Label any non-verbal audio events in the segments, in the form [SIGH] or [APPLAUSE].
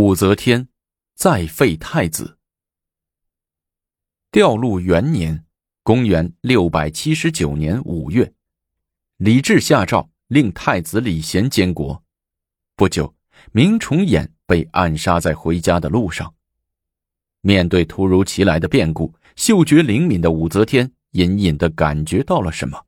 武则天再废太子。调路元年，公元六百七十九年五月，李治下诏令太子李贤监国。不久，明崇俨被暗杀在回家的路上。面对突如其来的变故，嗅觉灵敏的武则天隐隐的感觉到了什么，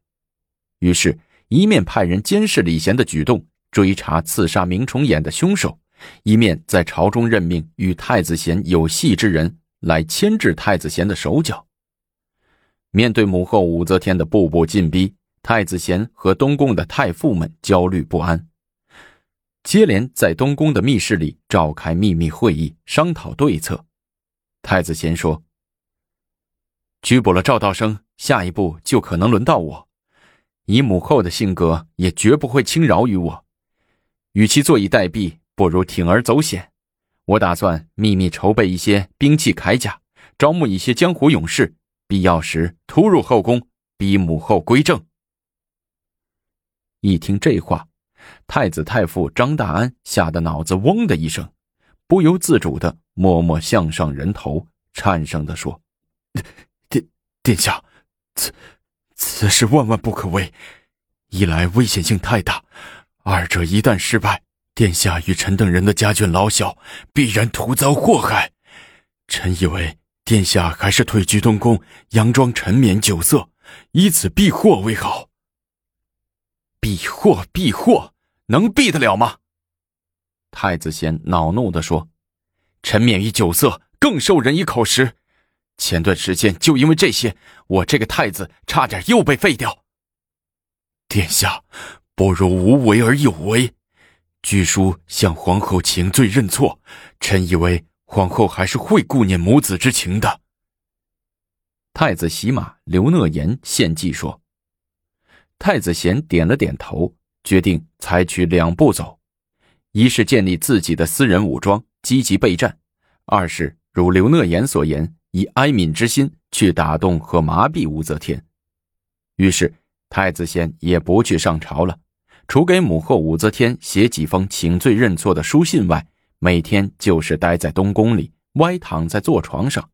于是，一面派人监视李贤的举动，追查刺杀明崇俨的凶手，一面在朝中任命与太子贤有隙之人来牵制太子贤的手脚。面对母后武则天的步步进逼，太子贤和东宫的太傅们焦虑不安，接连在东宫的密室里召开秘密会议，商讨对策。太子贤说：“拘捕了赵道生，下一步就可能轮到我。以母后的性格，也绝不会轻饶于我。与其坐以待毙，不如铤而走险。我打算秘密筹备一些兵器铠甲，招募一些江湖勇士，必要时突入后宫，逼母后归正。”一听这话，太子太傅张大安吓得脑子嗡的一声，不由自主的。默默向上人头，颤声的说：“殿殿下，此此事万万不可为。一来危险性太大，二者一旦失败，殿下与臣等人的家眷老小必然徒遭祸害。臣以为殿下还是退居东宫，佯装沉湎酒色，以此避祸为好。避祸避祸，能避得了吗？”太子贤恼怒的说。沉湎于酒色，更受人以口实。前段时间就因为这些，我这个太子差点又被废掉。殿下，不如无为而有为。据书向皇后请罪认错，臣以为皇后还是会顾念母子之情的。太子洗马刘讷言献计说。太子贤点了点头，决定采取两步走：一是建立自己的私人武装。积极备战，二是如刘讷言所言，以哀悯之心去打动和麻痹武则天。于是太子贤也不去上朝了，除给母后武则天写几封请罪认错的书信外，每天就是待在东宫里，歪躺在坐床上，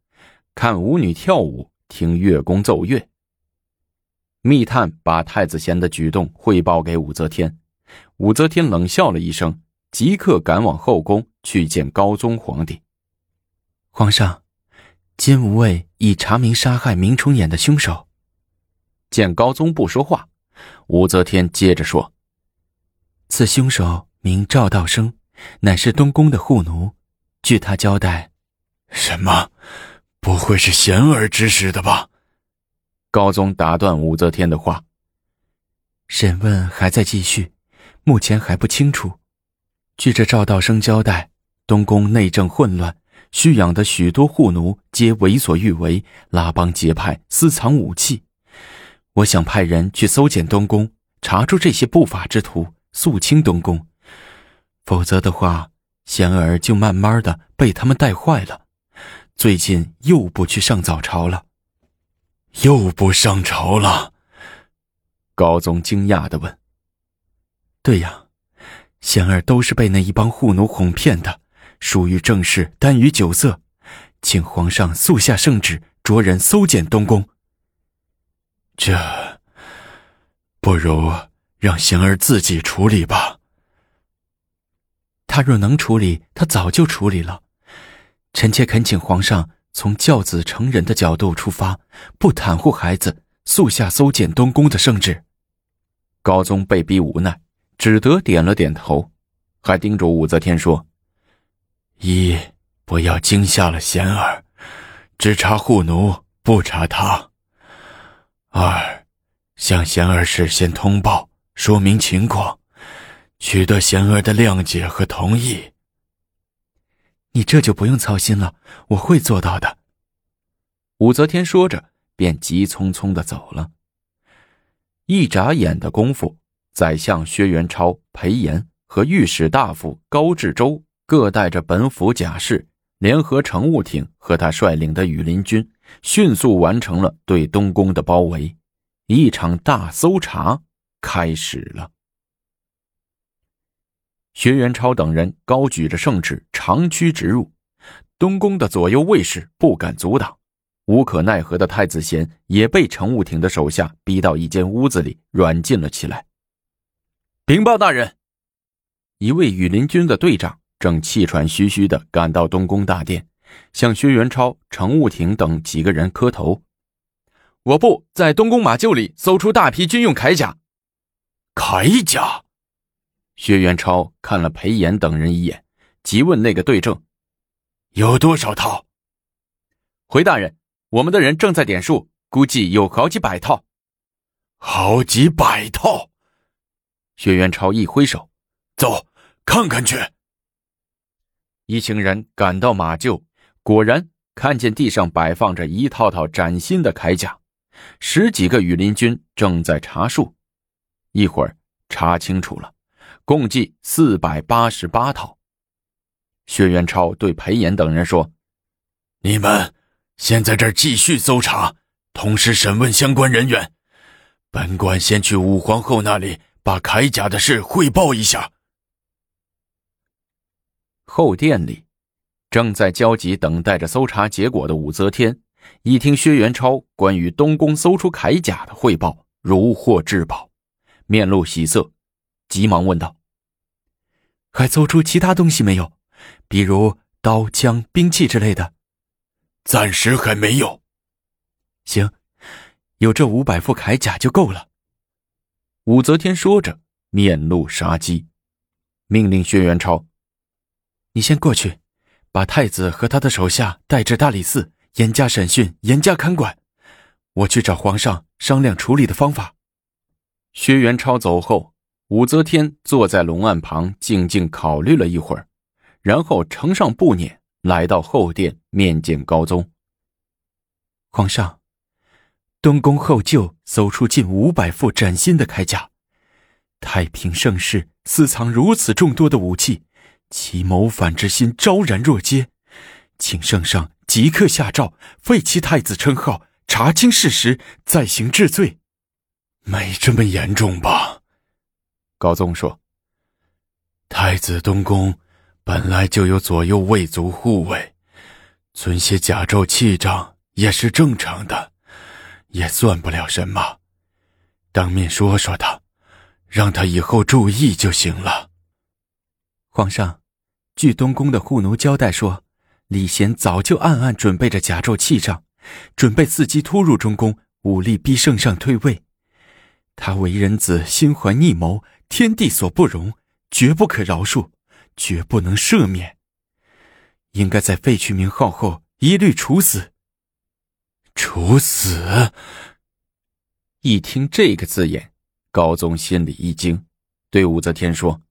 看舞女跳舞，听乐工奏乐。密探把太子贤的举动汇报给武则天，武则天冷笑了一声。即刻赶往后宫去见高宗皇帝。皇上，金吾卫已查明杀害明崇俨的凶手。见高宗不说话，武则天接着说：“此凶手名赵道生，乃是东宫的护奴。据他交代，什么？不会是贤儿指使的吧？”高宗打断武则天的话：“审问还在继续，目前还不清楚。”据这赵道生交代，东宫内政混乱，蓄养的许多护奴皆为所欲为，拉帮结派，私藏武器。我想派人去搜检东宫，查出这些不法之徒，肃清东宫。否则的话，贤儿就慢慢的被他们带坏了。最近又不去上早朝了，又不上朝了。高宗惊讶的问：“对呀。”贤儿都是被那一帮护奴哄骗的，疏于政事，耽于酒色，请皇上速下圣旨，着人搜检东宫。这不如让贤儿自己处理吧。他若能处理，他早就处理了。臣妾恳请皇上从教子成人的角度出发，不袒护孩子，速下搜检东宫的圣旨。高宗被逼无奈。只得点了点头，还叮嘱武则天说：“一不要惊吓了贤儿，只查护奴，不查他；二向贤儿事先通报，说明情况，取得贤儿的谅解和同意。你这就不用操心了，我会做到的。”武则天说着，便急匆匆的走了。一眨眼的功夫。宰相薛元超、裴炎和御史大夫高志周各带着本府甲士，联合乘务艇和他率领的羽林军，迅速完成了对东宫的包围。一场大搜查开始了。薛元超等人高举着圣旨，长驱直入。东宫的左右卫士不敢阻挡，无可奈何的太子贤也被程务廷的手下逼到一间屋子里软禁了起来。禀报大人，一位羽林军的队长正气喘吁吁地赶到东宫大殿，向薛元超、程务廷等几个人磕头。我部在东宫马厩里搜出大批军用铠甲。铠甲。薛元超看了裴炎等人一眼，急问那个对证。有多少套？回大人，我们的人正在点数，估计有好几百套。好几百套！薛元超一挥手，走，看看去。一行人赶到马厩，果然看见地上摆放着一套套崭新的铠甲，十几个羽林军正在查数。一会儿查清楚了，共计四百八十八套。薛元超对裴炎等人说：“你们先在这儿继续搜查，同时审问相关人员。本官先去武皇后那里把铠甲的事汇报一下。”后殿里，正在焦急等待着搜查结果的武则天，一听薛元超关于东宫搜出铠甲的汇报，如获至宝，面露喜色，急忙问道：“还搜出其他东西没有？”比如刀枪兵器之类的，暂时还没有。行，有这五百副铠甲就够了。武则天说着，面露杀机，命令薛元超：“你先过去，把太子和他的手下带至大理寺，严加审讯，严加看管。我去找皇上商量处理的方法。”薛元超走后，武则天坐在龙案旁，静静考虑了一会儿。然后呈上布辇，来到后殿面见高宗。皇上，东宫后厩搜出近五百副崭新的铠甲，太平盛世私藏如此众多的武器，其谋反之心昭然若揭，请圣上即刻下诏废其太子称号，查清事实，再行治罪。没这么严重吧？高宗说：“太子东宫。”本来就有左右卫族护卫，存些甲胄器仗也是正常的，也算不了什么。当面说说他，让他以后注意就行了。皇上，据东宫的护奴交代说，李贤早就暗暗准备着甲胄器仗，准备伺机突入中宫，武力逼圣上退位。他为人子，心怀逆谋，天地所不容，绝不可饶恕。绝不能赦免，应该在废去名号后一律处死。处死！一听这个字眼，高宗心里一惊，对武则天说：“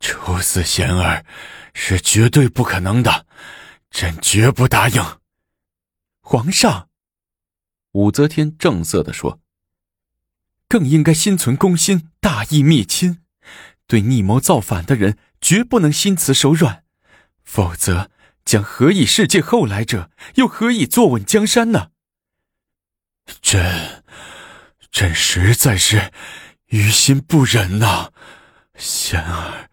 处死贤儿是绝对不可能的，朕绝不答应。”皇上，武则天正色的说：“更应该心存公心，大义灭亲，对逆谋造反的人。”绝不能心慈手软，否则将何以世界后来者？又何以坐稳江山呢？朕，朕实在是于心不忍呐！贤儿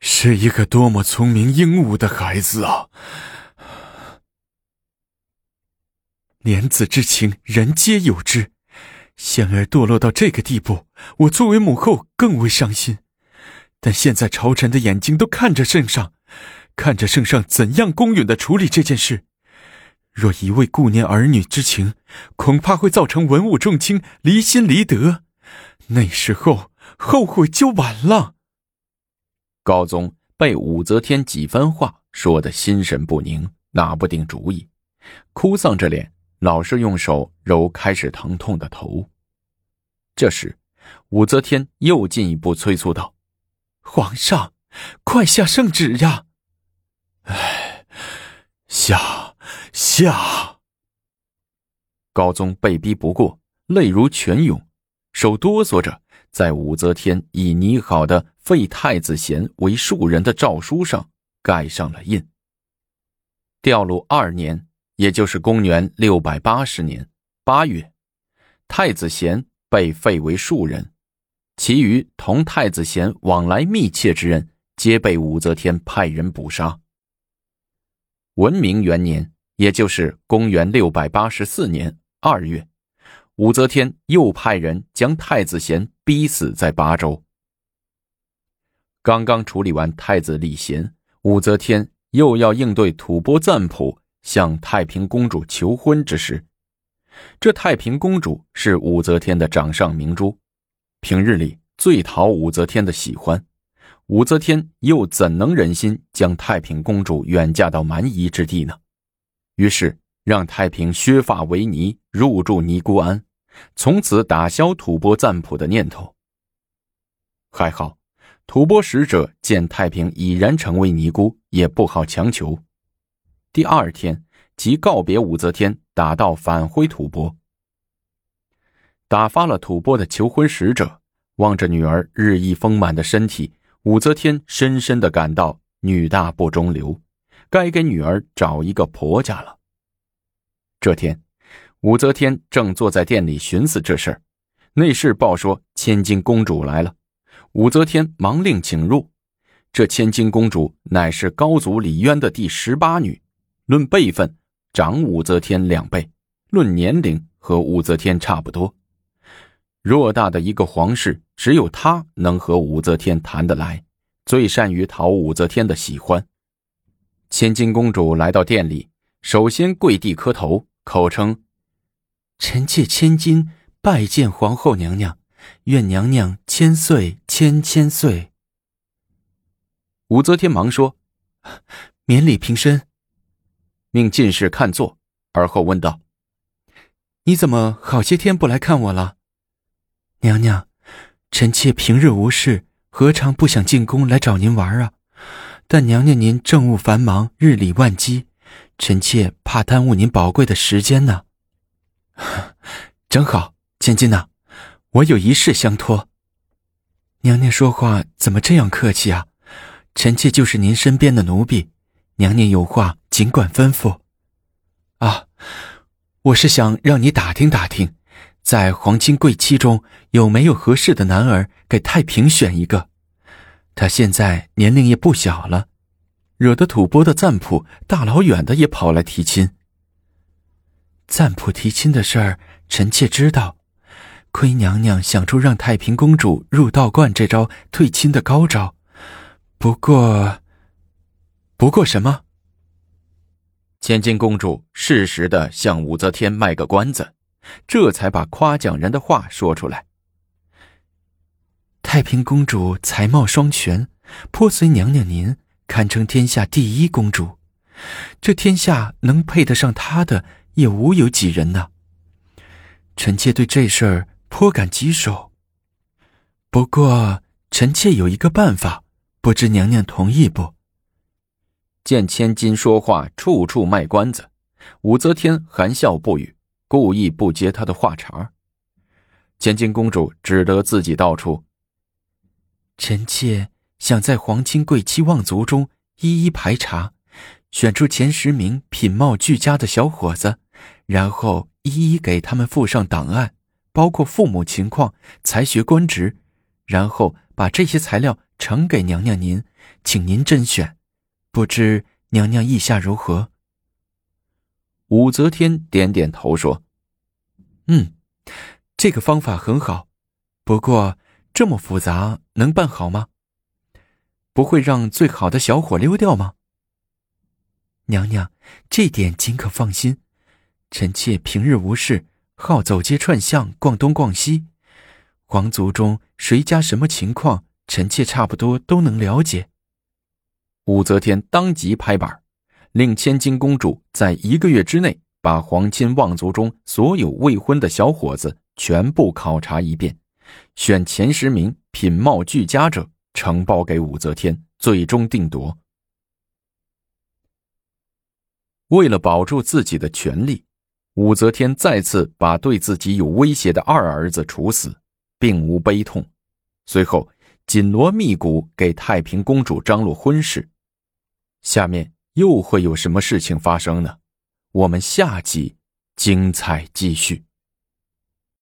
是一个多么聪明英武的孩子啊！莲子之情，人皆有之。仙儿堕落到这个地步，我作为母后更为伤心。但现在朝臣的眼睛都看着圣上，看着圣上怎样公允的处理这件事。若一味顾念儿女之情，恐怕会造成文武重卿离心离德，那时候后悔就晚了。高宗被武则天几番话说得心神不宁，拿不定主意，哭丧着脸，老是用手揉开始疼痛的头。这时，武则天又进一步催促道。皇上，快下圣旨呀！哎，下下。高宗被逼不过，泪如泉涌，手哆嗦着，在武则天已拟好的废太子贤为庶人的诏书上盖上了印。调录二年，也就是公元六百八十年八月，太子贤被废为庶人。其余同太子贤往来密切之人，皆被武则天派人捕杀。文明元年，也就是公元六百八十四年二月，武则天又派人将太子贤逼死在巴州。刚刚处理完太子李贤，武则天又要应对吐蕃赞普向太平公主求婚之时。这太平公主是武则天的掌上明珠，平日里最讨武则天的喜欢。武则天又怎能忍心将太平公主远嫁到蛮夷之地呢？于是让太平削发为尼，入住尼姑庵，从此打消吐蕃赞普的念头。还好，吐蕃使者见太平已然成为尼姑，也不好强求。第二天即告别武则天，打道返回吐蕃。打发了吐蕃的求婚使者，望着女儿日益丰满的身体。武则天深深的感到女大不中留，该给女儿找一个婆家了。这天，武则天正坐在店里寻思这事儿，内侍报说千金公主来了，武则天忙令请入。这千金公主乃是高祖李渊的第十八女，论辈分长武则天两倍，论年龄和武则天差不多。偌大的一个皇室，只有他能和武则天谈得来，最善于讨武则天的喜欢。千金公主来到店里，首先跪地磕头，口称：“臣妾千金拜见皇后娘娘，愿娘娘千岁千千岁。”武则天忙说：“ [LAUGHS] 免礼平身。”命进士看座，而后问道：“你怎么好些天不来看我了？”娘娘，臣妾平日无事，何尝不想进宫来找您玩啊？但娘娘您政务繁忙，日理万机，臣妾怕耽误您宝贵的时间呢。[LAUGHS] 正好，千金呐，我有一事相托。娘娘说话怎么这样客气啊？臣妾就是您身边的奴婢，娘娘有话尽管吩咐。啊，我是想让你打听打听。在皇亲贵戚中有没有合适的男儿给太平选一个？他现在年龄也不小了，惹得吐蕃的赞普大老远的也跑来提亲。赞普提亲的事儿，臣妾知道。亏娘娘想出让太平公主入道观这招退亲的高招。不过，不过什么？千金公主适时的向武则天卖个关子。这才把夸奖人的话说出来。太平公主才貌双全，颇随娘娘您，堪称天下第一公主。这天下能配得上她的，也无有几人呢。臣妾对这事儿颇感棘手。不过，臣妾有一个办法，不知娘娘同意不？见千金说话处处卖关子，武则天含笑不语。故意不接他的话茬千金公主只得自己道出：“臣妾想在皇亲贵戚望族中一一排查，选出前十名品貌俱佳的小伙子，然后一一给他们附上档案，包括父母情况、才学、官职，然后把这些材料呈给娘娘您，请您甄选。不知娘娘意下如何？”武则天点点头说：“嗯，这个方法很好，不过这么复杂，能办好吗？不会让最好的小伙溜掉吗？”娘娘，这点尽可放心。臣妾平日无事，好走街串巷，逛东逛西。皇族中谁家什么情况，臣妾差不多都能了解。武则天当即拍板。令千金公主在一个月之内把皇亲望族中所有未婚的小伙子全部考察一遍，选前十名品貌俱佳者呈报给武则天，最终定夺。为了保住自己的权利，武则天再次把对自己有威胁的二儿子处死，并无悲痛。随后紧锣密鼓给太平公主张罗婚事。下面。又会有什么事情发生呢？我们下集精彩继续。